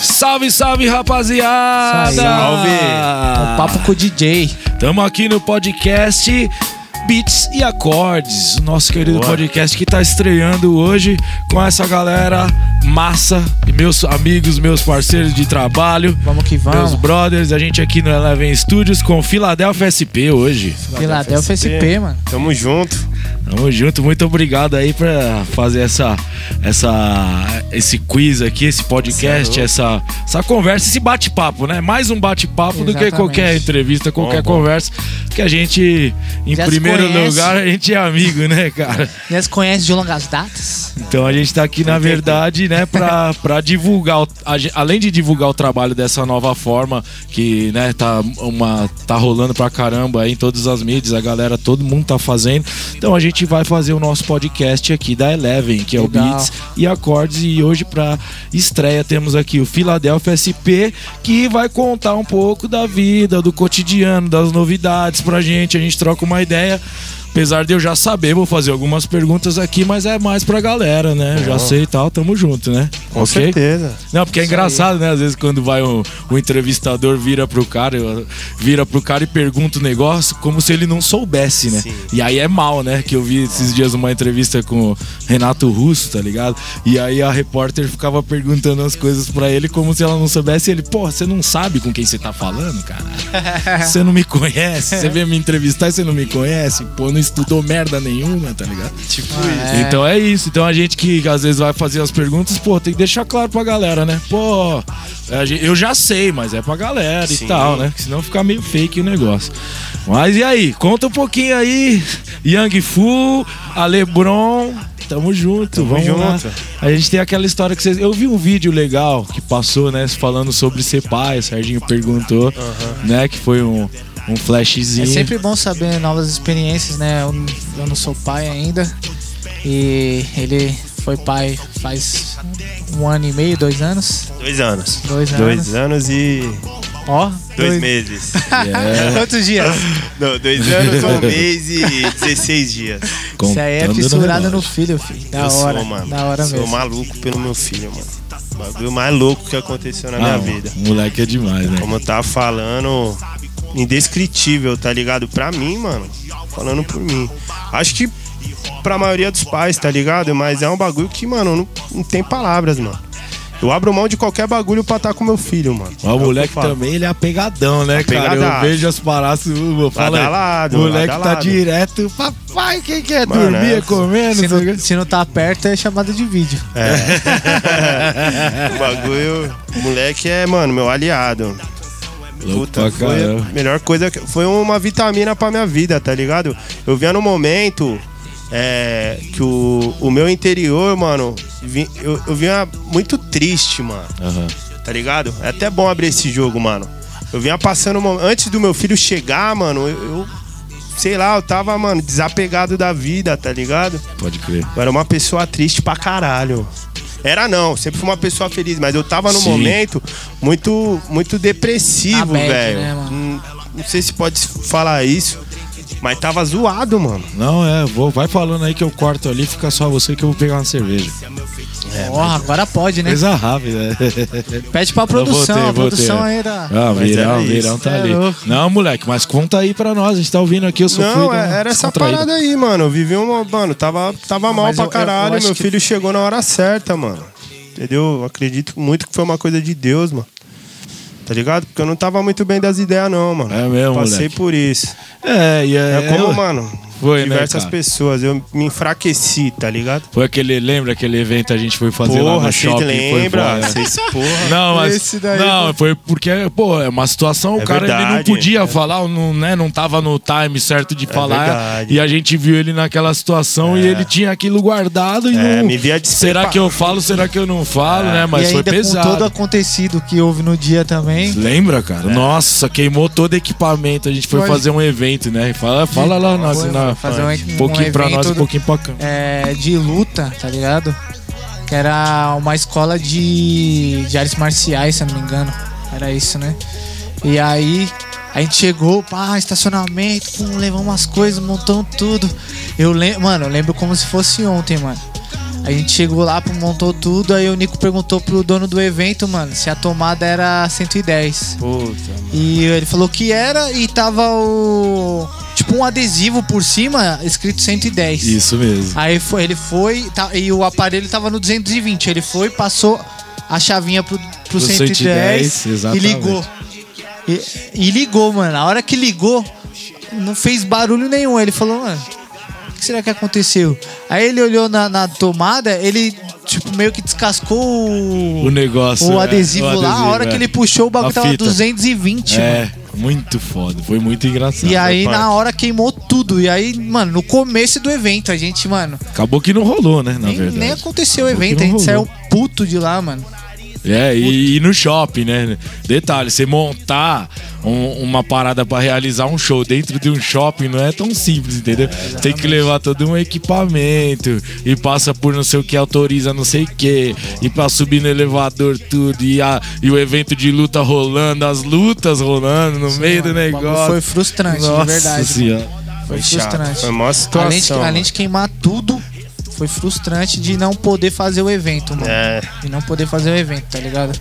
Salve, salve, rapaziada! Salve! O papo com o DJ. Tamo aqui no podcast Beats e Acordes, o nosso querido Boa. podcast que tá estreando hoje com essa galera massa, e meus amigos, meus parceiros de trabalho, Vamos que meus vamos. brothers, a gente aqui no Eleven Studios com Philadelphia SP hoje. Philadelphia SP, mano. Tamo junto. Tamo junto, muito obrigado aí pra fazer essa, essa, esse quiz aqui, esse podcast, essa, essa conversa, esse bate-papo, né? Mais um bate-papo do que qualquer entrevista, qualquer Bom, bom. conversa, que a gente, em Já primeiro lugar, a gente é amigo, né, cara? Já se conhece de longas datas? Então a gente tá aqui, na verdade, né, pra, pra divulgar, o- além de divulgar o trabalho dessa nova forma, que, né, tá, uma, tá rolando pra caramba aí em todas as mídias, a galera, todo mundo tá fazendo. Então a gente vai fazer o nosso podcast aqui da Eleven, que é Legal. o Beats e Acordes, e hoje pra estreia temos aqui o Philadelphia SP, que vai contar um pouco da vida, do cotidiano, das novidades pra gente, a gente troca uma ideia. Apesar de eu já saber, vou fazer algumas perguntas aqui, mas é mais pra galera, né? Eu já sei e tal, tamo junto, né? Com certeza. Não, porque é engraçado, né? Às vezes quando vai o, o entrevistador vira pro cara, vira pro cara e pergunta o negócio como se ele não soubesse, né? Sim. E aí é mal, né? Que eu vi esses dias uma entrevista com o Renato Russo, tá ligado? E aí a repórter ficava perguntando as coisas pra ele como se ela não soubesse. E ele, pô, você não sabe com quem você tá falando, cara? Você não me conhece? Você veio me entrevistar e você não me conhece? Pô, não estudou merda nenhuma, tá ligado? Tipo É. Então é isso. Então a gente que às vezes vai fazer as perguntas, pô, tem que deixar claro pra galera, né? Pô, eu já sei, mas é pra galera Sim. e tal, né? Senão fica meio fake o negócio. Mas e aí? Conta um pouquinho aí. Young Fu, a Lebron. Tamo junto, Tamo vamos lá. junto. A gente tem aquela história que vocês. Eu vi um vídeo legal que passou, né? Falando sobre ser pai. O Serginho perguntou, né? Que foi um, um flashzinho. É sempre bom saber novas experiências, né? Eu, eu não sou pai ainda. E ele foi pai faz um ano e meio, dois anos. Dois anos. Dois anos. Dois anos e Ó, dois meses. É, Quantos dias? Não, dois anos, um mês e 16 dias. Isso aí é fissurado no filho, filho. Da eu hora. sou, mano. Da hora sou mesmo. maluco pelo meu filho, mano. O bagulho mais louco que aconteceu na minha Ah, vida. o moleque é demais, né? Como eu tava falando, indescritível, tá ligado? Pra mim, mano. Falando por mim. Acho que pra maioria dos pais, tá ligado? Mas é um bagulho que, mano, não, não tem palavras, mano. Eu abro mão de qualquer bagulho pra estar com meu filho, mano. Ó, É o eu moleque também, ele é apegadão, né, cara? Eu Apegadaço. vejo as paradas, eu falo, Badalado, o moleque tá direto, papai, quem quer Mano, dormir, é- comendo, Se não quê. se não tá perto, é chamada de vídeo. O bagulho. O moleque é, mano, meu aliado. Puta, foi a melhor coisa. que- Foi uma vitamina pra minha vida, tá ligado? Eu vinha no momento é, que o, o meu interior, mano, vi- eu, eu vinha muito triste, mano. Aham. Tá ligado? É até bom abrir esse jogo, mano. Eu vinha passando. Antes do meu filho chegar, mano, eu. eu- sei lá, eu tava, mano, desapegado da vida, tá ligado? Pode crer. Eu era uma pessoa triste pra caralho. Era não, sempre fui uma pessoa feliz, mas eu tava num Sim. momento muito muito depressivo, bad, velho. né, mano? Hum, não sei se pode falar isso, mas tava zoado, mano. Não, é, vou, vai falando aí que eu corto ali, fica só você que eu vou pegar uma cerveja. Ó, agora pode, né? Coisa rápida. Pede pra Eu produção. voltei, a produção voltei. aí da. Ah, Mas virão, virão tá É ali. louco. Não, moleque, mas conta aí pra nós, a gente tá ouvindo aqui, eu sou Não, fui, é- né, era essa parada aí, mano. Eu vivi uma. Mano, tava, tava mal mas pra eu- eu- eu caralho. acho meu que- filho chegou na hora certa, mano. Entendeu? Eu acredito muito que foi uma coisa de Deus, mano. Tá ligado? Porque eu não tava muito bem das ideias, não, mano. É mesmo, Passei moleque. por isso. É, e é, É, como, eu- mano, Foi, né, diversas cara? pessoas. Eu me enfraqueci, tá ligado? Foi aquele, lembra aquele evento que a gente foi fazer lá Porra, no você shopping? foi lembra? foda. Vocês, porra. Não, mas. Esse daí não, foi porque, pô, é uma situação, o É cara ele não verdade. podia falar, não, né, não tava no time certo de falar. verdade. E a gente viu ele naquela situação e ele tinha aquilo guardado e É, não. me via Será que eu falo, será que eu não falo, né? Mas e foi ainda com pesado. todo acontecido que houve no dia também. Lembra, cara? É. Nossa, queimou todo equipamento. A gente foi Foi. fazer um evento, né? Fala, fala lá, nós, Foi, fazer um, um pouquinho um pra nós, um pouquinho pra cá. é, de luta, tá ligado? Que era uma escola de, de artes marciais, se eu não me engano. Era isso, né? E aí a gente chegou, pá, estacionamento, pum, levamos umas coisas, montamos tudo. Eu lembro, mano, eu lembro como se fosse ontem, mano. A gente chegou lá, montou tudo, aí o Nico perguntou pro dono do evento, mano, se a tomada era 110. Puta, E ele falou que era e tava o. Tipo um adesivo por cima escrito 110. Isso mesmo. Aí foi, ele foi tá- e o aparelho tava no 220. Ele foi, passou a chavinha pro, pro Pro 110, 110, e ligou. E, e ligou, mano. A hora que ligou, não fez barulho nenhum. Ele falou, mano, o que será que aconteceu? Aí ele olhou na, na tomada, ele tipo meio que descascou o, O negócio. o é, adesivo o lá. A hora é. que ele puxou, o bagulho tava fita. 220, mano. Muito foda. Foi muito engraçado. E aí, na hora, queimou tudo. E aí, mano, no começo do evento, a gente, mano, Acabou que não rolou, né? Na nem, verdade. nem aconteceu o Acabou que evento. A gente saiu puto de lá, mano. É, e, e no shopping, né? Detalhe, você montar um- uma parada pra realizar um show dentro de um shopping não é tão simples, entendeu? Tem que levar todo um equipamento e passa por não sei o que, autoriza não sei o que, e pra subir no elevador tudo, e, a, e o evento de luta rolando, as lutas rolando no meio do Mano, o bagulho negócio. Foi frustrante, Nossa de verdade. senhora. Foi Foi chato. frustrante. Foi mó situação. Além de, além de queimar tudo, foi frustrante de não poder fazer o evento, mano. É, De não poder fazer o evento, tá ligado?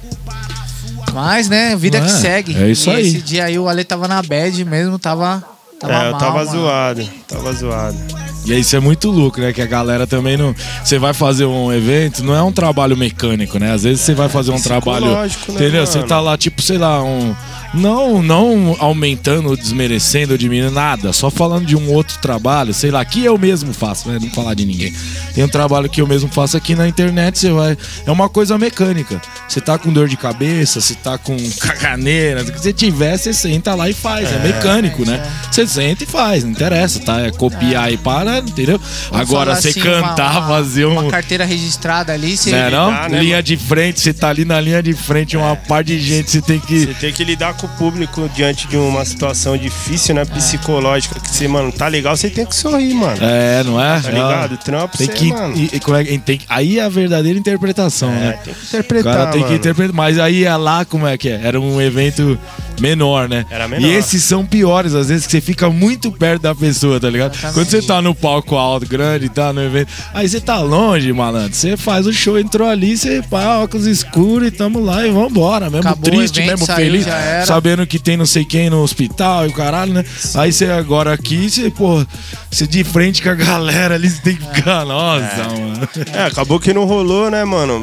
Mas, né, vida É, que segue. é isso e aí. esse dia aí o Ale tava na bad mesmo, tava. Tava é, eu mal, tava mano. zoado. Tava zoado. E isso é muito louco, né? Que a galera também não. Você vai fazer um evento, não é um trabalho mecânico, né? Às vezes você vai fazer um trabalho. psicológico, né, Entendeu? Você tá lá, tipo, sei lá, um. Não, não aumentando ou desmerecendo ou diminuindo nada, só falando de um outro trabalho, sei lá, que eu mesmo faço, né? Não falar de ninguém. Tem um trabalho que eu mesmo faço aqui na internet, você vai. É uma coisa mecânica. Você tá com dor de cabeça, você tá com caganeira, o que você tiver, você senta lá e faz. É, mecânico, né? Você senta e faz, não interessa, tá? É copiar e para, entendeu? Vamos Agora você assim, cantar, uma- uma- fazer um. Uma carteira registrada ali, você. Não é não? lidar, né, linha mano? de frente, você tá ali na linha de frente, uma par de gente, você tem que. Você tem que lidar o público diante de uma situação difícil, né? Psicológica. Que você, mano, tá legal, você tem que sorrir, mano. É, não é? Tá ligado? Trampo, Tem você, que. mano. e- como é que- tem, aí é a verdadeira interpretação, É, né? tem que O interpretar, cara tem que mano. interpretar. Mas aí é lá, como é que é? Era um evento menor, né? Era menor. E esses são piores, às vezes que você fica muito perto da pessoa, tá ligado? Exatamente. Quando você tá no palco alto, grande, tá no evento. Aí você tá longe, malandro. Você faz o show, entrou ali, você pá, óculos escuros e tamo lá e vambora. Mesmo Acabou o triste, evento, mesmo saiu, feliz. Sabendo que tem não sei quem no hospital e o caralho, né? Aí você agora aqui, você, pô, você de frente com a galera ali, você tem que ficar. Nossa, mano. É, acabou que não rolou, né, mano?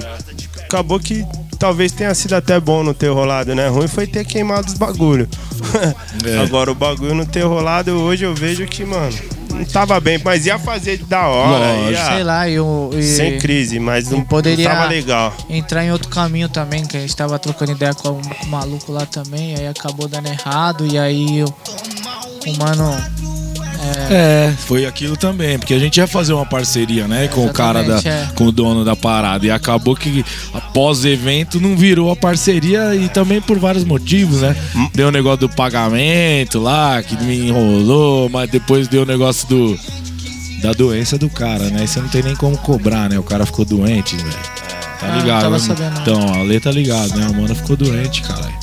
Acabou que talvez tenha sido até bom não ter rolado, né? Ruim foi ter queimado os bagulho. É. Agora, o bagulho não ter rolado, hoje eu vejo que, mano, não tava bem, mas ia fazer da hora. Lógico. Ia, Sei lá, e o. e- sem crise, mas não, poderia- não tava legal. entrar em outro caminho também, que a gente tava trocando ideia com, com o maluco lá também, aí acabou dando errado, e aí o, o mano. É, foi aquilo também, porque a gente ia fazer uma parceria, né, com o cara da, é. com o dono da parada e acabou que após o evento não virou a parceria e também por vários motivos, né? Deu o negócio do pagamento lá que me enrolou, mas depois deu o negócio do da doença do cara, né? E você não tem nem como cobrar, né? O cara ficou doente, velho. Tá Ah, não ligado? tava né? sabendo, não. Então, a Lê tá ligado, né? A mano ficou doente, caralho.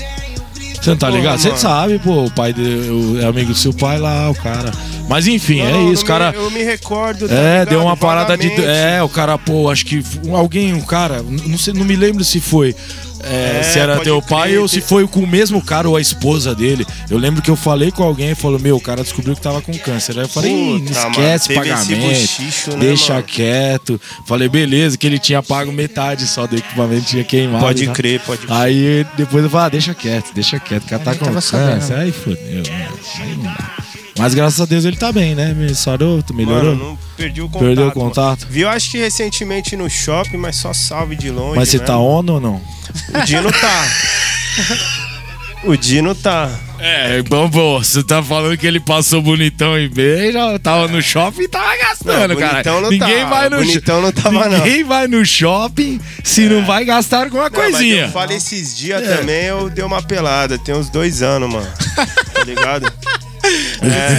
Você não tá ligado? Você sabe, pô, o pai dele, é amigo do seu pai lá, o cara. Mas enfim, Não, é isso, cara. Me, eu me recordo. tá É, ligado? deu uma parada de. Vagamente. É, o cara, pô, acho que alguém, um cara, não sei, não me lembro se foi. é, É, se era teu crer, pai ou se foi com o mesmo cara ou a esposa dele. Eu lembro que eu falei com alguém e falou: Meu, o cara descobriu que tava com câncer. Aí eu falei: Puta, esquece mano, pagamento. bochicho, né, deixa mano? quieto. Falei: Beleza, que ele tinha pago metade só do equipamento, tinha queimado. Pode tal. crer, pode crer. Aí depois eu falei: ah, Deixa quieto, deixa quieto. O cara tá com câncer. sabendo. Aí fodeu. né? Aí não dá. Mas graças a Deus ele tá bem, né? Me sarou, tu melhorou? Mano, não perdi o contato. Perdeu o mano. contato? Viu, acho que recentemente no shopping, mas só salve de longe. Mas você né? tá on ou não? O Dino tá. o Dino tá. É, bom, bom, você tá falando que ele passou bonitão e bem, já tava no shopping e tava gastando, Não, cara. bonitão não Ninguém tava, vai no bonitão não tava, não. Ninguém vai no shopping se não vai gastar com uma Não, mas coisinha. eu falei esses dias É. também, eu dei uma pelada. Tem uns dois anos, mano. Tá ligado?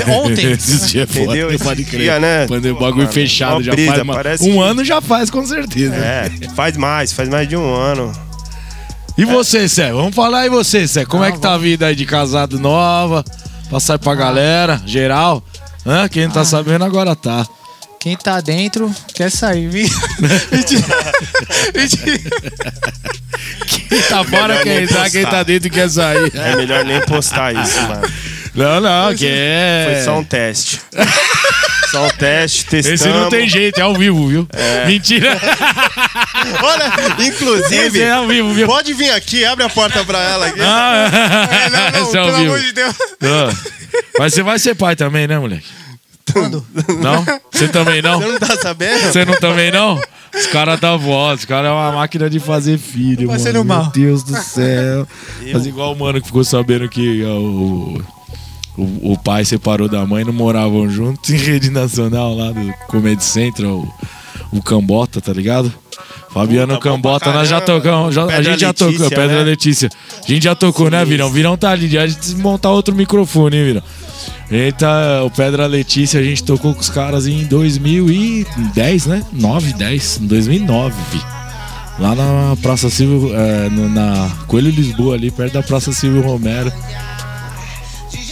Ontem. Esses dias é foda, Entendeu? pode Esse crer. dia, né? Quando o bagulho mano, fechado já brisa, faz. um que- ano já faz, com certeza. É, faz mais, faz mais de um ano. E você, Sé? Vamos falar aí você, Sé. Como é Não, que tá a vida aí de casado nova? Passar pra galera, geral? Hã? Quem não tá Ah. sabendo agora tá. Quem tá dentro quer sair. Mentira. Mentira. Quem tá fora quer entrar, quem tá dentro quer sair. É melhor nem postar isso, mano. Não, não, que é. Foi só um teste. só um teste, testamos. Esse não tem jeito, é ao vivo, viu? Mentira. Olha, inclusive, Esse é ao vivo, viu? pode vir aqui, abre a porta pra ela aqui. Ah, É, não, não, esse é ao pelo vivo. amor de Deus. Ah. Mas você vai ser pai também, né, moleque? Quando? Não? Você também não? Você não tá sabendo? Você não também não? Os caras da voz, os caras é uma máquina de fazer filho, Vai mano. ser Meu. Deus do céu. Mas igual o mano que ficou sabendo que o, o, o pai separou da mãe, não moravam juntos em rede nacional lá do Comedy Central, o, o Cambota, tá ligado? Fabiano Puta, Cambota, nós já tocamos, já- a Pedra gente já tocou, Letícia, Pedra né? Letícia. A gente já tocou, né, Virão? Virão tá ali, a gente desmontar outro microfone, hein, Virão? Eita, o Pedra Letícia a gente tocou com os caras em 2010, né? 9, 10, em 2009, vi. Lá na Praça Silvio, é, na Coelho Lisboa, ali perto da Praça Silvio Romero.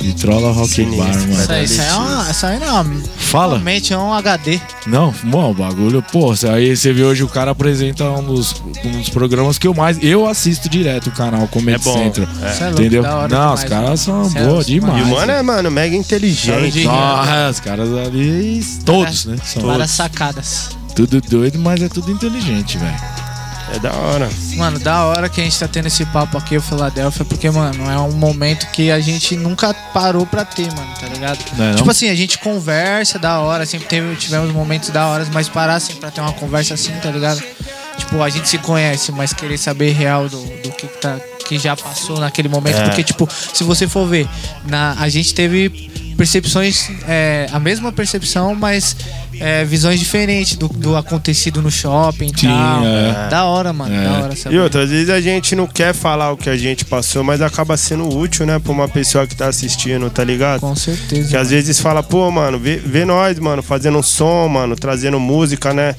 Vitrola Rock Sinistro, Bar, mano. Isso aí, isso aí é uma, isso aí não é Fala. realmente é um HD. Não, bom, o bagulho, pô, aí você vê hoje o cara apresenta um dos, um dos programas que eu mais. Eu assisto direto o canal Comedy É bom, Central. é. É Entendeu? Não, demais, os caras mano. são é boa demais. E o mano é, mano, mega inteligente. Nossa, os caras ali. Todos, né? São Várias sacadas. tudo doido, mas é tudo inteligente, velho. É da hora. Mano, da hora que a gente tá tendo esse papo aqui, o Philadelphia, porque, mano, é um momento que a gente nunca parou pra ter, mano, tá ligado? Não é não? Tipo assim, a gente conversa da hora, sempre teve, tivemos momentos da hora, mas parar assim pra ter uma conversa assim, tá ligado? Tipo, a gente se conhece, mas querer saber real do, do que, tá, que já passou naquele momento. É. Porque, tipo, se você for ver, na, a gente teve percepções, é, a mesma percepção, mas é, visões diferentes do, do acontecido no shopping e Sim, tal. é. Da hora, mano, É. da hora. E outras vezes a gente não quer falar o que a gente passou, mas acaba sendo útil, né, pra uma pessoa que tá assistindo, tá ligado? Com certeza. Que às vezes fala, pô, mano, vê, vê nós, mano, fazendo um som, mano, trazendo música, né?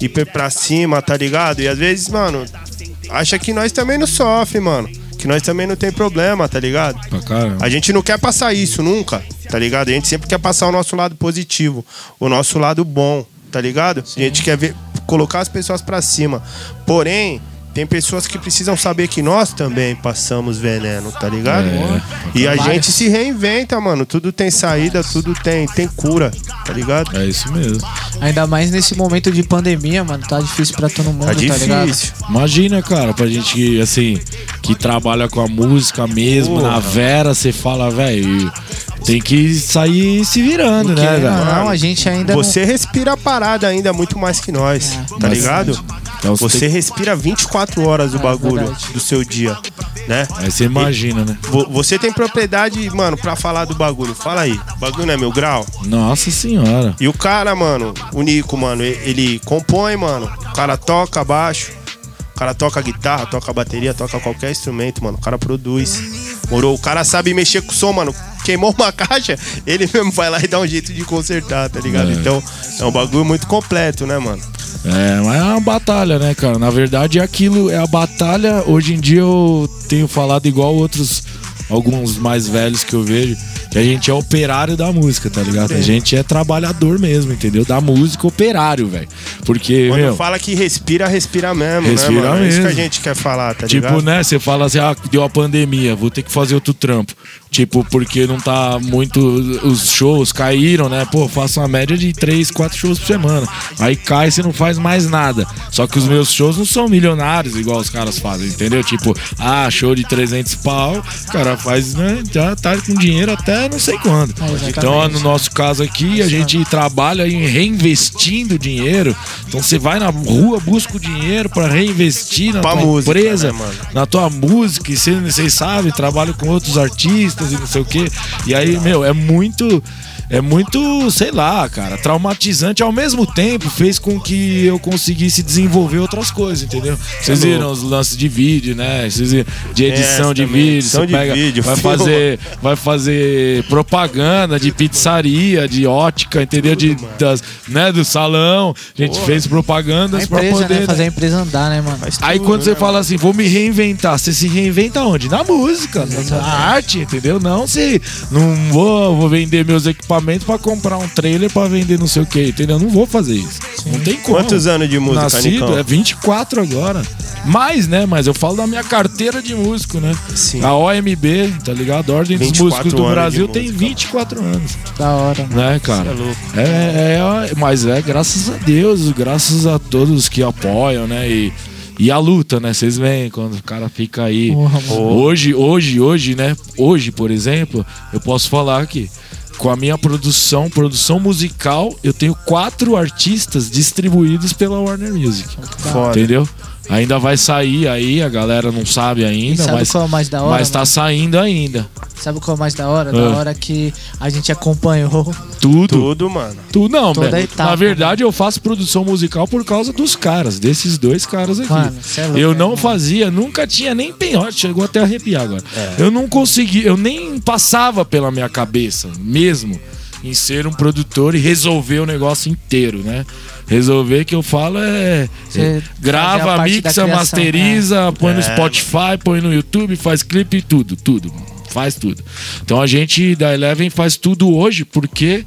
Hiper pra cima, tá ligado? E às vezes, mano, acha que nós também não sofre, mano. Que nós também não tem problema, tá ligado? A gente não quer passar isso nunca, tá ligado? A gente sempre quer passar o nosso lado positivo, o nosso lado bom, tá ligado? A gente quer ver, colocar as pessoas pra cima. Porém, tem pessoas que precisam saber que nós também passamos veneno, tá ligado? É. E a gente se reinventa, mano. Tudo tem saída, tudo tem, tem cura, tá ligado? É isso mesmo. Ainda mais nesse momento de pandemia, mano, tá difícil pra todo mundo, Tá tá, ligado? difícil. Imagina, cara, pra gente que, assim, que trabalha com a música mesmo, Porra. na Vera, você fala, velho, tem que sair se virando, Porque, né, velho? não, não, a gente ainda Você respira a parada ainda muito mais que nós, É. tá ligado? Então você Você respira 24 horas o É, bagulho verdade. do seu dia, né? Aí você imagina, né? Vo- Você tem propriedade, mano, pra falar do bagulho. Fala aí. O bagulho não é meu grau? Nossa senhora. E o cara, mano, o Nico, mano, e- ele compõe, mano. O cara toca baixo. O cara toca guitarra, toca bateria, toca qualquer instrumento, mano. O cara produz. Morou? O cara sabe mexer com o som, mano. Queimou uma caixa, ele mesmo vai lá e dá um jeito de consertar, tá ligado? É. Então, é um bagulho muito completo, né, mano? É, mas é uma batalha, né, cara? Na verdade, é aquilo, é a batalha. Hoje em dia eu tenho falado igual outros, alguns mais velhos que eu vejo, que a gente é operário da música, tá ligado? A gente é trabalhador mesmo, entendeu? Da música, operário, velho. Porque, Quando meu. fala que respira, respira mesmo, Respira né, mano? É isso que a mesmo. gente quer falar, tá Tipo, ligado? né? Você fala assim, ah, deu a pandemia, vou ter que fazer outro trampo. Tipo, porque não tá muito. Os shows caíram, né? Pô, faço uma média de 3, 4 shows por semana. Aí cai, você não faz mais nada. Só que os meus shows não são milionários, igual os caras fazem, entendeu? Tipo, ah, show de 300 pau, o cara faz, né? Já tá com dinheiro até não sei quando. Exatamente. então, no nosso caso aqui, a gente trabalha em reinvestindo dinheiro. Então, você vai na rua, busca o dinheiro pra reinvestir na Pra tua música, empresa né, mano? na tua música, e você- vocês sabem, trabalho com outros artistas e não sei o quê. E aí, meu, é muito. É muito, sei lá, cara, traumatizante. Ao mesmo tempo, fez com que eu conseguisse desenvolver outras coisas, entendeu? Vocês É viram os lances de vídeo, né? Vocês viram de edição Essa de também, vídeo, edição você de pega, vídeo, vai filma. fazer, vai fazer propaganda de pizzaria, de ótica, entendeu? De, das, né, do salão. A gente fez A propagandas pra empresa, poder né? Fazer a empresa andar, né, mano? Faz Aí tudo, quando você né, fala assim, vou me reinventar, você se reinventa onde? Na música, na arte, entendeu? Não se não vou, vou vender meus equipamentos equipamento pra comprar um trailer pra vender não sei o que, entendeu? Eu não vou fazer isso. Não tem como. Quantos anos de música, Nascido, Nicão? é 24 agora. Mais, né? Mas eu falo da minha carteira de músico, né? Sim. A OMB, tá ligado? A Ordem dos 24 Músicos do Brasil tem música. 24 anos, Da hora, mano. né, cara? Cê é louco. É, é, é, mas é graças a Deus, graças a todos que apoiam, né? E, e a luta, né? Vocês veem quando o cara fica aí. Porra. Hoje, hoje, hoje, né? Hoje, por exemplo, eu posso falar que com a minha produção, produção musical, eu tenho quatro artistas distribuídos pela Warner Music. Foda. Entendeu? Ainda vai sair aí, a galera não sabe E ainda, sabe mas, qual é o mais da hora? mas tá mano? saindo ainda. Sabe qual é o mais da hora? Da Ah. hora que a gente acompanhou. Tudo. Tudo, mano. Tu não, Toda velho. etapa, Na verdade, eu faço produção musical por causa dos caras, desses dois caras aqui. Mano, é louco, eu né, não mano? fazia, nunca tinha nem penhor, chegou até a arrepiar agora. É. Eu não consegui, eu nem passava pela minha cabeça, mesmo, em ser um produtor e resolver o negócio inteiro, né? Resolver que eu falo é. É, grava, mixa, criação, né? masteriza, põe no É, Spotify, põe no YouTube, faz clipe, tudo, tudo. Faz tudo. Então a gente da Eleven faz tudo hoje porque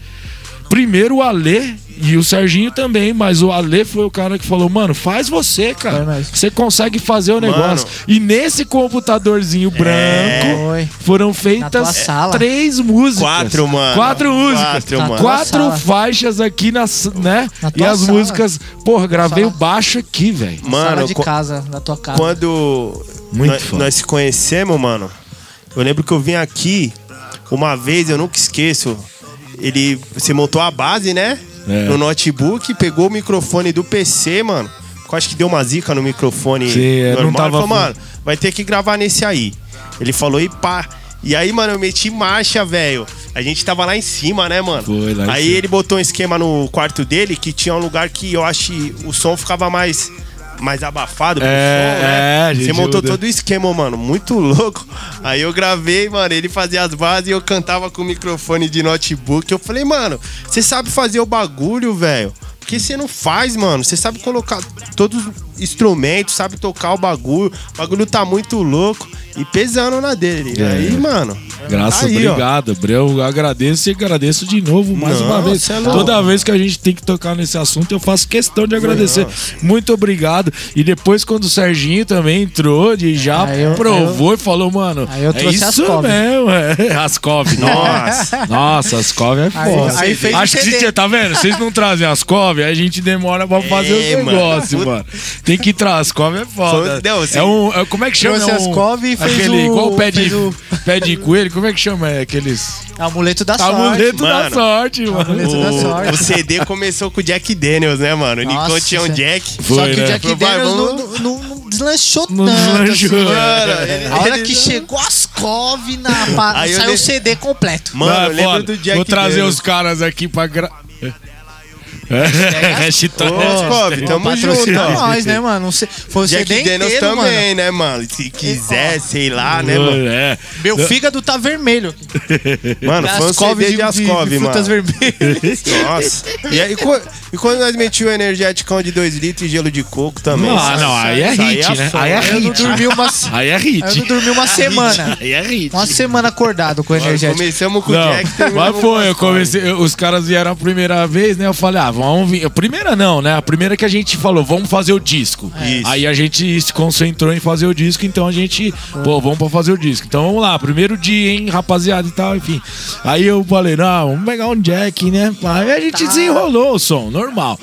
primeiro o Alê e o Serginho também, mas o Alê foi o cara que falou: "Mano, faz você, cara. Você consegue fazer o negócio". E nesse computadorzinho branco Foi. foram feitas sala. três músicas. Quatro, mano. Quatro músicas. Quatro, mano. Quatro sala. faixas aqui nas, né? Na E as sala. músicas, porra, gravei Sala. o baixo aqui, velho. Sala Mano, de qu- casa, na tua casa. quando Muito nós, nós se conhecemos, mano, eu lembro que eu vim aqui uma vez, eu nunca esqueço. Ele, você montou a base, né? É. No notebook, pegou o microfone do PC, mano. Eu acho que deu uma zica no microfone Sim, é, não normal. tava Ele falou, mano, vai ter que gravar nesse aí. Ele falou, e pá. E aí, mano, eu meti marcha, velho. A gente tava lá em cima, né, mano? Foi, lá aí cima. ele botou um esquema no quarto dele que tinha um lugar que eu acho que o som ficava mais, mais abafado. pro É, som, né? é, Você montou muda. todo o esquema, mano. Muito louco. Aí eu gravei, mano. Ele fazia as bases e eu cantava com o microfone de notebook. Eu falei, mano, você sabe fazer o bagulho, velho? Por que você não faz, mano? Você sabe colocar todos os instrumentos, sabe tocar o bagulho. O bagulho tá muito louco e pesando na dele. É. Aí, mano. Graças, aí, ó. obrigado. Eu agradeço e agradeço de novo mais Não, uma vez. é. Toda vez que a gente tem que tocar nesse assunto, eu faço questão de agradecer. Muito obrigado. E depois, quando o Serginho também entrou, de já Aí eu- provou e falou, mano. Aí eu é trouxe isso mesmo, é. Ascov. Nossa. Nossa, Ascov é Aí- foda. aí fez Acho o que você tá vendo? Vocês não trazem Ascov, aí a gente demora pra fazer É, os mano. negócios, mano. Tem que trazer. Ascov é foda. Não, você- é um. é- como é que chama? Trouxe É um- Ascov e fez aquele, o- Igual o pé de, o- pé de coelho, como é que chama? É aqueles. Amuleto da sorte. Amuleto da mano. sorte, mano. Amuleto da sorte. O, o CD começou com o Jack Daniels, né, mano? O Nossa, tinha um Jack. Só Foi, que né? o Jack Daniels não, vamos- não, não- não deslanchou Não tanto. deslanchou. assim. Mano, ele- A hora ele- que chegou as cove na Aí saiu o CD completo. Mano, Não, eu lembro foda. do Jack Vou trazer Daniels. os caras aqui pra gra... É, hashtag- Ascov, tamo junto, nós, né, mano? Não sei- Foi o CD inteiro, também, mano. né, mano? Se quiser, sei lá, né, mano? É. Meu fígado tá vermelho. Mano, foi um CD de Ascov, mano. frutas vermelhas. Nossa. E, aí, e quando nós metimos o energeticão de 2 litros e gelo de coco também? Ah, não, aí é hit, né? foda. Aí é Aí eu não hit. dormi uma, Aí é aí eu não hit. dormi uma semana. Aí é hit. Uma semana acordado com o energético. Começamos com o Não, Jack, mas foi, eu comecei, os caras vieram a primeira vez, né? Eu falei, ah, vamos vir. A primeira não, né? A primeira que a gente falou, vamos fazer o disco. Isso. Aí a gente se concentrou em fazer o disco, então a gente, pô, vamos pra fazer o disco. Então vamos lá, primeiro dia, hein, rapaziada e tal, enfim. Aí eu falei, não, vamos pegar um jack, né? Aí a gente desenrolou o som, normal.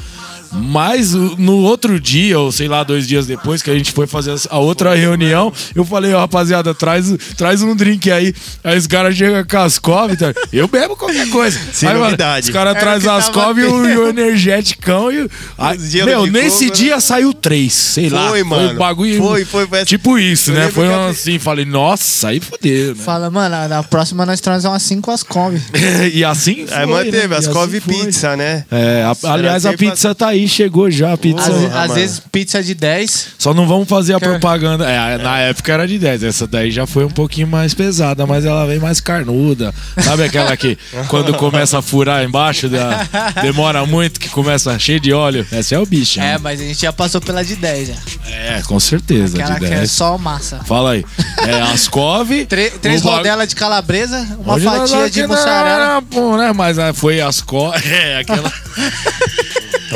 Mas no outro dia, ou sei lá, dois dias depois, que a gente foi fazer a outra reunião, eu falei, ó, rapaziada, traz, traz um drink aí. Aí os caras chegam com as cove, tá? eu bebo qualquer coisa. Sem aí, mano. Os caras trazem as cove e o, e o energeticão. E, aí, meu, nesse coco, dia saiu três, sei lá. Foi, mano. um bagulho. Foi, foi, foi essa- Tipo isso, Eu né? Foi um a- assim, falei, nossa, aí fodeu, né? Fala, mano, na próxima nós trazemos assim com as Kombi. e assim foi. Aí manteve, né? as E Cove assim foi. Pizza, né? É, a- aliás, a pizza tá aí, aí chegou já a pizza. Às, Porra, às vezes pizza de 10. Só não vamos fazer a propaganda. É, na época era de 10. Essa daí já foi um pouquinho mais pesada, mas ela vem mais carnuda. Sabe aquela que quando começa a furar embaixo, da- demora muito, que começa cheio de óleo? Essa é o bicho. É, né? mas a gente já passou pela de 10 já. É, com certeza. Aquela de que é 10. só massa. Fala aí. É Ascov. Tre- três rodelas de calabresa, uma Hoje fatia de não mussarela. bom, né? Mas ah, foi Ascov. É, aquela.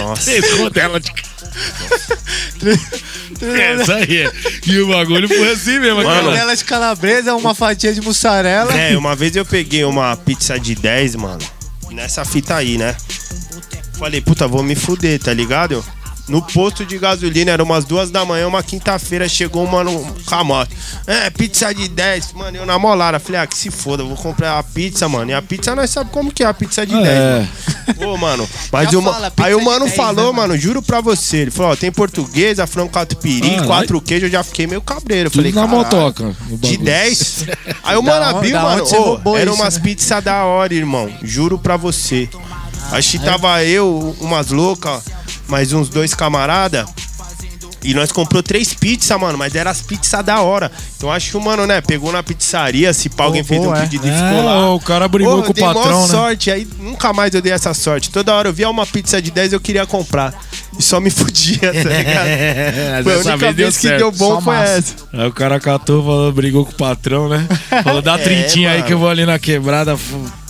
Nossa. Três rodelas de. Essa aí. é. E o bagulho foi assim mesmo. Mano. aquela- Rodela de calabresa, uma fatia de mussarela. É, uma vez eu peguei uma pizza de 10, mano, nessa fita aí, né? Falei, puta, vou me fuder, tá ligado? No posto de gasolina, era umas duas da manhã, uma quinta-feira, chegou um mano com a moto. É, pizza de 10. Mano, eu na molara. Falei, ah, que se foda, eu vou comprar a pizza, mano. E a pizza nós sabemos como que é a pizza de 10, É. mano. Ô, mano, mas Já o ma- fala, pizza aí o mano 10, falou, né, mano, mano? juro pra você. Ele falou, ó, tem portuguesa, frango catupiry, Ah, quatro queijos. Eu já fiquei meio cabreiro. Tudo Falei, na "Caralho, motoca. de bagulho. 10? Aí o mano abriu, mano. onde você ô, roubou era isso, umas né? pizzas da hora, irmão. Juro pra você. Acho que tava eu, umas loucas, mais uns dois camarada. E nós comprou três pizzas, mano, mas eram as pizzas da hora. Então acho que o mano, né, pegou na pizzaria, se pá, alguém fez um é. pedido e É, ficou lá. o cara brigou Ô, com o eu dei mó patrão, né? sorte, aí nunca mais eu dei essa sorte. Toda hora eu via uma pizza de 10 eu queria comprar. E só me fudia, tá ligado? É, Foi a única vez deu vez que deu bom Só foi massa. essa. Aí o cara catou, falou, brigou com o patrão, né? Falou, dá É, trintinha aí mano. que eu vou ali na quebrada.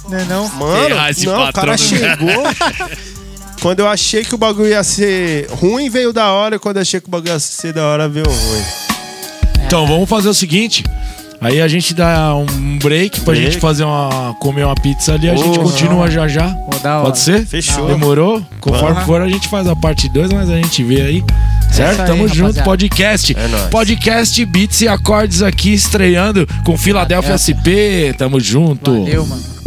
Não é não? Mano, esse não, o patrão cara do- chegou. Quando eu achei que o bagulho ia ser ruim, veio da hora. E quando eu achei que o bagulho ia ser da hora, veio ruim. Então, vamos fazer o seguinte. Aí a gente dá um break pra Break. gente fazer uma. comer uma pizza ali, a gente continua já já. Pode ser? Fechou. Demorou? Conforme for, a gente faz a parte 2, mas a gente vê aí. Certo? isso aí, Tamo junto, rapaziada. podcast. É nóis. Podcast Beats e Acordes aqui estreando com Filadélfia Essa. SP. Tamo junto. Valeu, mano.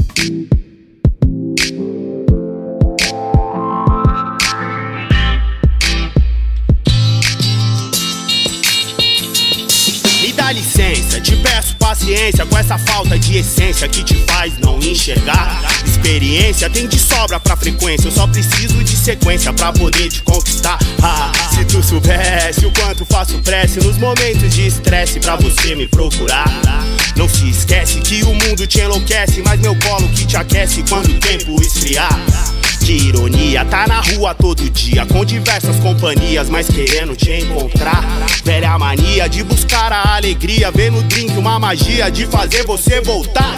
Peço paciência com essa falta de essência que te faz não enxergar. Experiência tem de sobra pra frequência, eu só preciso de sequência pra poder te conquistar. Ah, se tu soubesse o quanto faço prece nos momentos de estresse pra você me procurar. Não se esquece que o mundo te enlouquece, mas meu colo que te aquece quando o tempo esfriar. Que ironia, tá na rua todo dia, com diversas companhias, mas querendo te encontrar. Velha mania de buscar a alegria, ver no drink uma magia de fazer você voltar.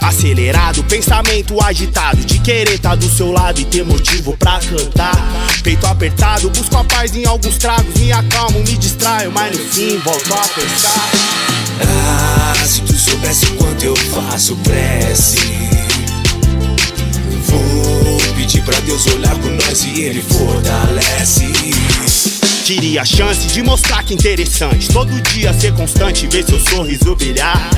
Acelerado, pensamento agitado, de querer tá do seu lado e ter motivo pra cantar. Peito apertado, busco a paz em alguns tragos, me acalmo, me distraio, mas no fim volto a pensar. Ah, se tu soubesse o quanto eu faço prece. Pedir pra Deus olhar por nós e Ele fortalece. Queria a chance de mostrar que interessante. Todo dia ser constante, ver seu sorriso brilhar.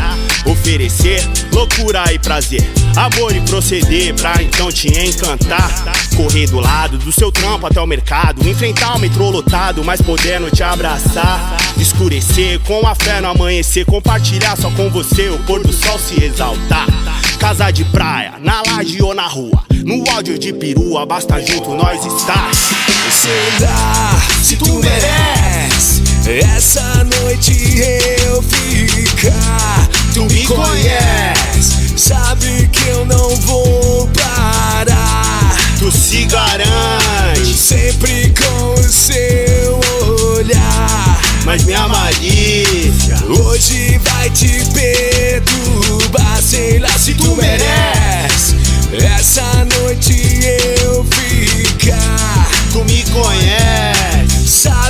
Oferecer loucura e prazer, amor e proceder pra então te encantar. Correr do lado do seu trampo até o mercado. Enfrentar o metrô lotado, mas podendo te abraçar. Escurecer com a fé no amanhecer. Compartilhar só com você o pôr do sol se exaltar. Casa de praia, na laje ou na rua. No áudio de perua, basta junto nós estar. Sei lá se tu merece essa noite eu ficar. Tu me conhece, sabe que eu não vou parar. Tu se garante, Sempre com o seu olhar. mas minha malícia Hoje vai te perturbar, sei lá se tu merece. Essa noite eu ficar. Tu me conhece, Sabe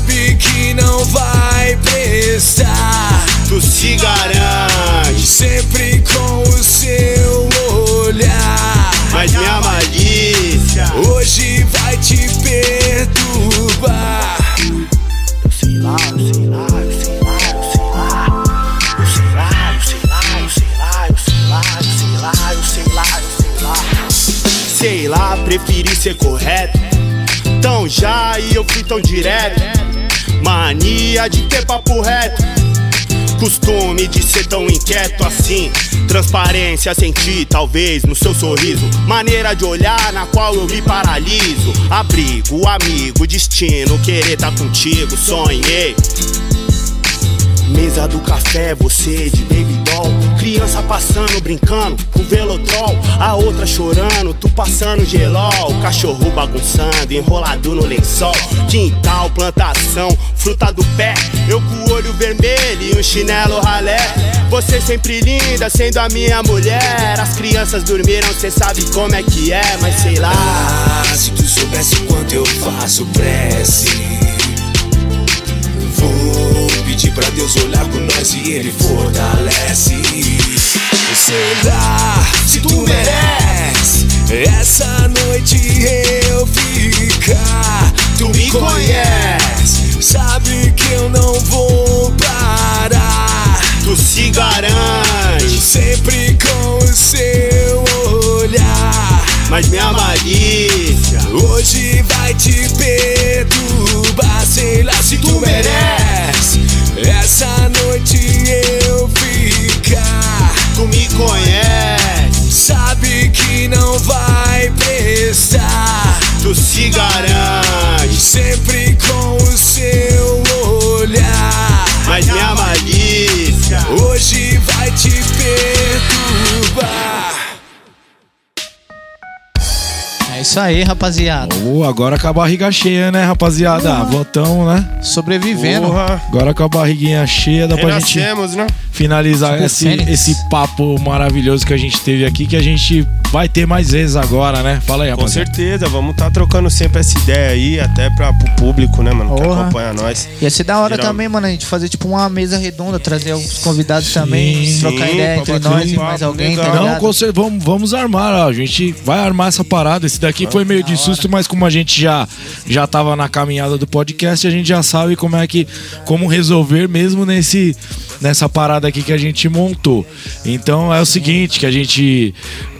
tão direto. Mania de ter papo reto. Costume de ser tão inquieto assim. Transparência senti, talvez, no seu sorriso. Maneira de olhar na qual eu me paraliso. Abrigo, amigo, destino, querer tá contigo, sonhei. Mesa do café, você de baby doll. Criança passando, brincando com velotrol. A outra chorando, tu passando gelol. Cachorro bagunçando, enrolado no lençol. Quintal, plantação, fruta do pé. Eu com o olho vermelho e um chinelo ralé. Você sempre linda, sendo a minha mulher. As crianças dormiram, cê sabe como é que é, mas sei lá. Ah, se tu soubesse o quanto eu faço prece. Pedir pra Deus olhar por nós e Ele fortalece. Será se tu merece essa noite eu ficar? Tu me conhece, sabe que eu não vou parar. Tu se garante, Sempre com o seu. Mas minha malícia. Hoje vai te perturbar, sei lá se tu merece. Essa noite eu ficar. Tu me conhece, Sabe que não vai prestar. tu se garante, Sempre com o seu isso aí, rapaziada. Ô, agora com a barriga cheia, né, rapaziada? Votão, né? Sobrevivendo. Porra. Agora com a barriguinha cheia, dá pra gente Renascemos, né? finalizar Tipo esse, Fênix. esse papo maravilhoso que a gente teve aqui, que a gente vai ter mais vezes agora, né? Fala aí, Com rapaziada. certeza, vamos estar trocando sempre essa ideia aí, até pra, pro público, né, mano? Que Porra. acompanha nós. Ia ser da hora Geral- também, mano, a gente fazer tipo uma mesa redonda, trazer alguns convidados também, Sim, trocar ideia entre nós e mais alguém, tá legal. Não, ligado? com cer- vamos, vamos armar, ó. a gente vai armar essa parada. Esse daqui foi meio de susto, mas como a gente já já tava na caminhada do podcast, a gente já sabe como é que como resolver mesmo nesse nessa parada aqui que a gente montou. Então é o seguinte, que a gente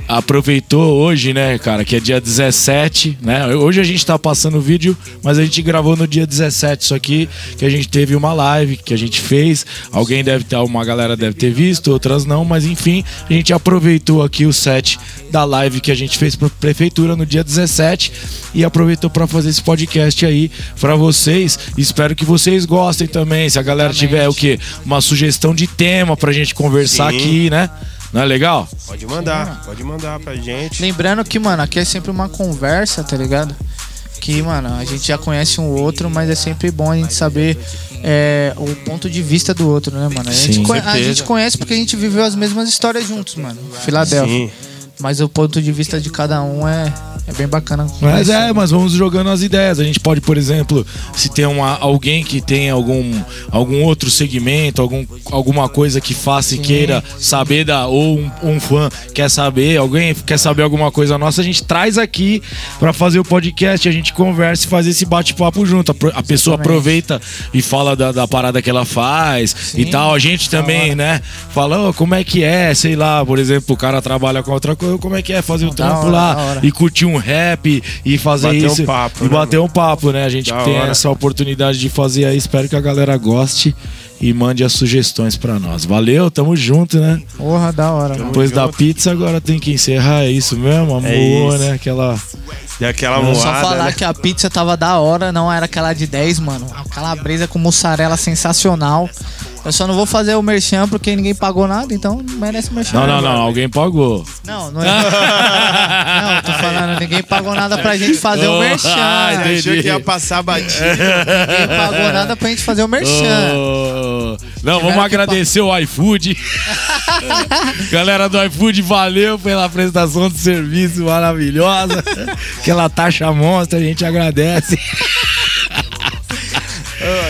aproveitou hoje, né, cara, que é dia 17, né? Hoje a gente tá passando o vídeo, mas a gente gravou no dia 17 isso aqui, que a gente teve uma live que a gente fez. Alguém deve ter, uma galera deve ter visto, outras não, mas enfim, a gente aproveitou aqui o set da live que a gente fez pra prefeitura no dia 17 e aproveitou pra fazer esse podcast aí pra vocês. Espero que vocês gostem também. Se a galera tiver o quê? Uma sugestão de tema pra gente conversar Sim. aqui, né? Não é legal? Pode mandar, pode mandar pra gente. Lembrando que, mano, aqui é sempre uma conversa, tá ligado? Que, mano, a gente já conhece um outro, mas é sempre bom a gente saber é, o ponto de vista do outro, né, mano? A gente, Sim. a gente conhece porque a gente viveu as mesmas histórias juntos, mano. Filadélfia. Sim. Mas o ponto de vista de cada um é, é bem bacana. Mas é, mas vamos jogando as ideias. A gente pode, por exemplo, se tem uma, alguém que tem algum, algum outro segmento, algum, alguma coisa que faça e queira saber da, ou um, um fã quer saber, alguém quer saber alguma coisa nossa, a gente traz aqui pra fazer o podcast, a gente conversa e faz esse bate-papo junto. A, a pessoa aproveita e fala da, da parada que ela faz e tal. A gente também, né? Fala, "Ô, como é que é, sei lá, por exemplo, o cara trabalha com outra coisa, como é que é fazer o Da trampo hora, lá e curtir um rap e fazer Bater um isso. papo, e né, bater um papo, né? A gente Da tem hora. essa oportunidade de fazer aí. Espero que a galera goste e mande as sugestões pra nós. Valeu, tamo junto, né? Porra, da hora, mano. Depois da pizza, agora tem que encerrar. É isso mesmo? Amor, isso. né? Aquela. E aquela Só moada, falar né? que a pizza tava da hora, não era aquela de 10, mano. A calabresa com mussarela sensacional. Eu só não vou fazer o merchan porque ninguém pagou nada, então não merece merchan. Não, não, não. Alguém pagou. Não, não é. não, tô falando, ninguém pagou nada pra gente fazer o merchan. ai, Você achou entendi. que ia passar batido. Ninguém pagou nada pra gente fazer o merchan. Oh, Não, vamos agradecer o iFood. Galera do iFood, valeu pela prestação de serviço maravilhosa. Aquela taxa monstra, a gente agradece.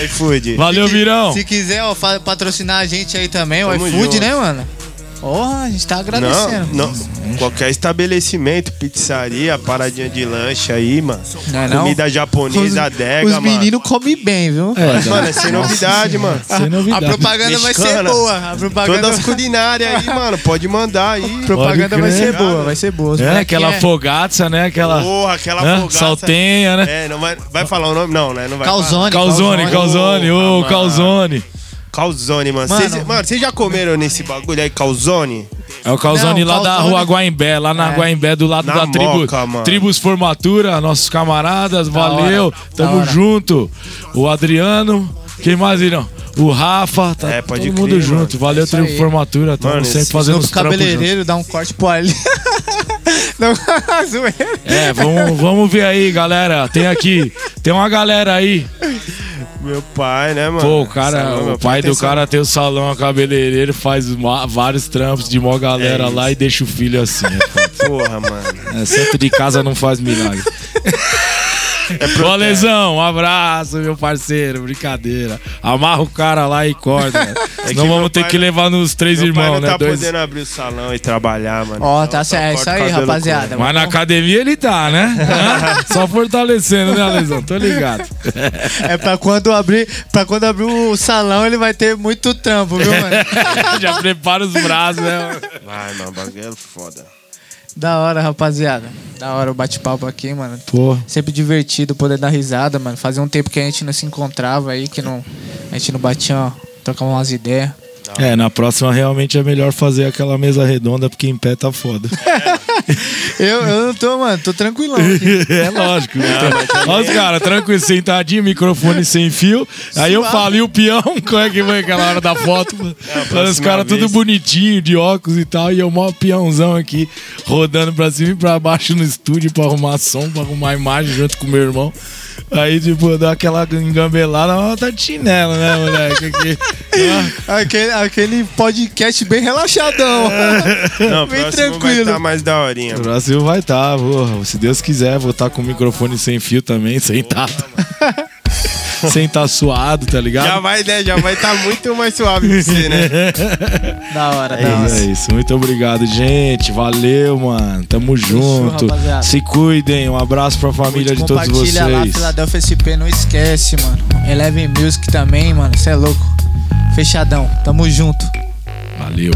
IFood. Valeu, Virão. Se quiser ó, patrocinar a gente aí também, o Tamo iFood, junto. né, mano? Porra, a gente tá agradecendo. Não, não. Qualquer estabelecimento, pizzaria, paradinha de lanche aí, mano. Não é não? Comida japonesa, adega, Os mano. meninos comem bem, viu? É, mano, é sem novidade, mano. sem A novidade. propaganda vai ser Mexicana. boa. A propaganda, Todas as culinárias aí, mano. Pode mandar aí. propaganda Pode vai ser boa, vai ser boa. Os É, molequinhos aquela é né? Aquela Porra, aquela né? fogaça. saltenha, né? É, não vai, vai falar o nome? Não, né? Não vai Calzone. Calzone, Calzone, ô, mano. Calzone. Calzone, mano. Mano. Vocês mano, vocês já comeram nesse bagulho aí, calzone? É o Calzone Não, lá da Calzone- rua Guaimbé, lá na É. Guaimbé, do lado Na da tribo, Moca, mano. Tribos Formatura, nossos camaradas, valeu, hora, tamo hora. junto. O Adriano, quem mais, irão? O Rafa, tá É, pode todo crer, mundo mano. junto. Valeu, isso Tribo aí. Formatura, tamo Mano, sempre esse fazendo os trampos juntos. cabeleireiro, dá um corte pro ali. Não, zoeira. É, vamos, vamos ver aí, galera. Tem aqui, tem uma galera aí. Meu pai, né, mano? Pô, o cara, Salão, o pai do atenção. cara tem o salão, a cabeleireiro, faz vários trampos de mó galera É lá e deixa o filho assim. É. Porra, mano. É, de casa não faz milagre. É Ô, Lesão, um abraço, meu parceiro. Brincadeira. Amarra o cara lá e corta. É Senão vamos ter que levar nos três Meu pai irmãos, não né? tá Dois. podendo abrir o salão e trabalhar, mano. Ó, Então, tá certo. É isso aí, rapaziada. Mas na academia ele tá, né? Só fortalecendo, né, Lesão? Tô ligado. É pra quando abrir, pra quando abrir o salão, ele vai ter muito trampo, viu, mano? Já prepara os braços, né? com- Vai, mano, bagulho é foda. Da hora, rapaziada. Da hora o bate-papo aqui, mano. Pô, Sempre divertido poder dar risada, mano. Fazia um tempo que a gente não se encontrava aí, que não, a gente não batia, ó, trocava umas ideias. é, na próxima realmente é melhor fazer aquela mesa redonda, porque em pé tá foda. Eu, eu não tô, mano, tô tranquilão aqui. É lógico. Olha os caras, tranquilo, sentadinho, microfone sem fio. Aí eu Suave. falo, e o peão, como é que foi aquela hora da foto? Olha os caras tudo bonitinho, de óculos e tal, e eu mó peãozão aqui, rodando pra cima e pra baixo no estúdio pra arrumar som, pra arrumar imagem junto com o meu irmão. Aí, tipo, dá aquela engambelada, mas tá de chinelo, né, moleque? Aqui. Aquele, aquele podcast bem relaxadão. Não, Bem próximo vai tranquilo. tá mais daorinha. O mano. Brasil vai estar, tá, se Deus quiser, vou estar com o microfone sem fio também, sentado. sem estar suado, tá ligado? Já vai, né? Já vai tá muito mais suave pra você, né? da hora, da É hora. isso, é isso. Muito obrigado, gente. Valeu, mano. Tamo junto. rapaziada. Se cuidem. Um abraço pra família de todos Compartilha lá, vocês. Philadelphia SP, não esquece, mano. Eleven Music também, mano. Cê é louco. Fechadão. Tamo junto. Valeu.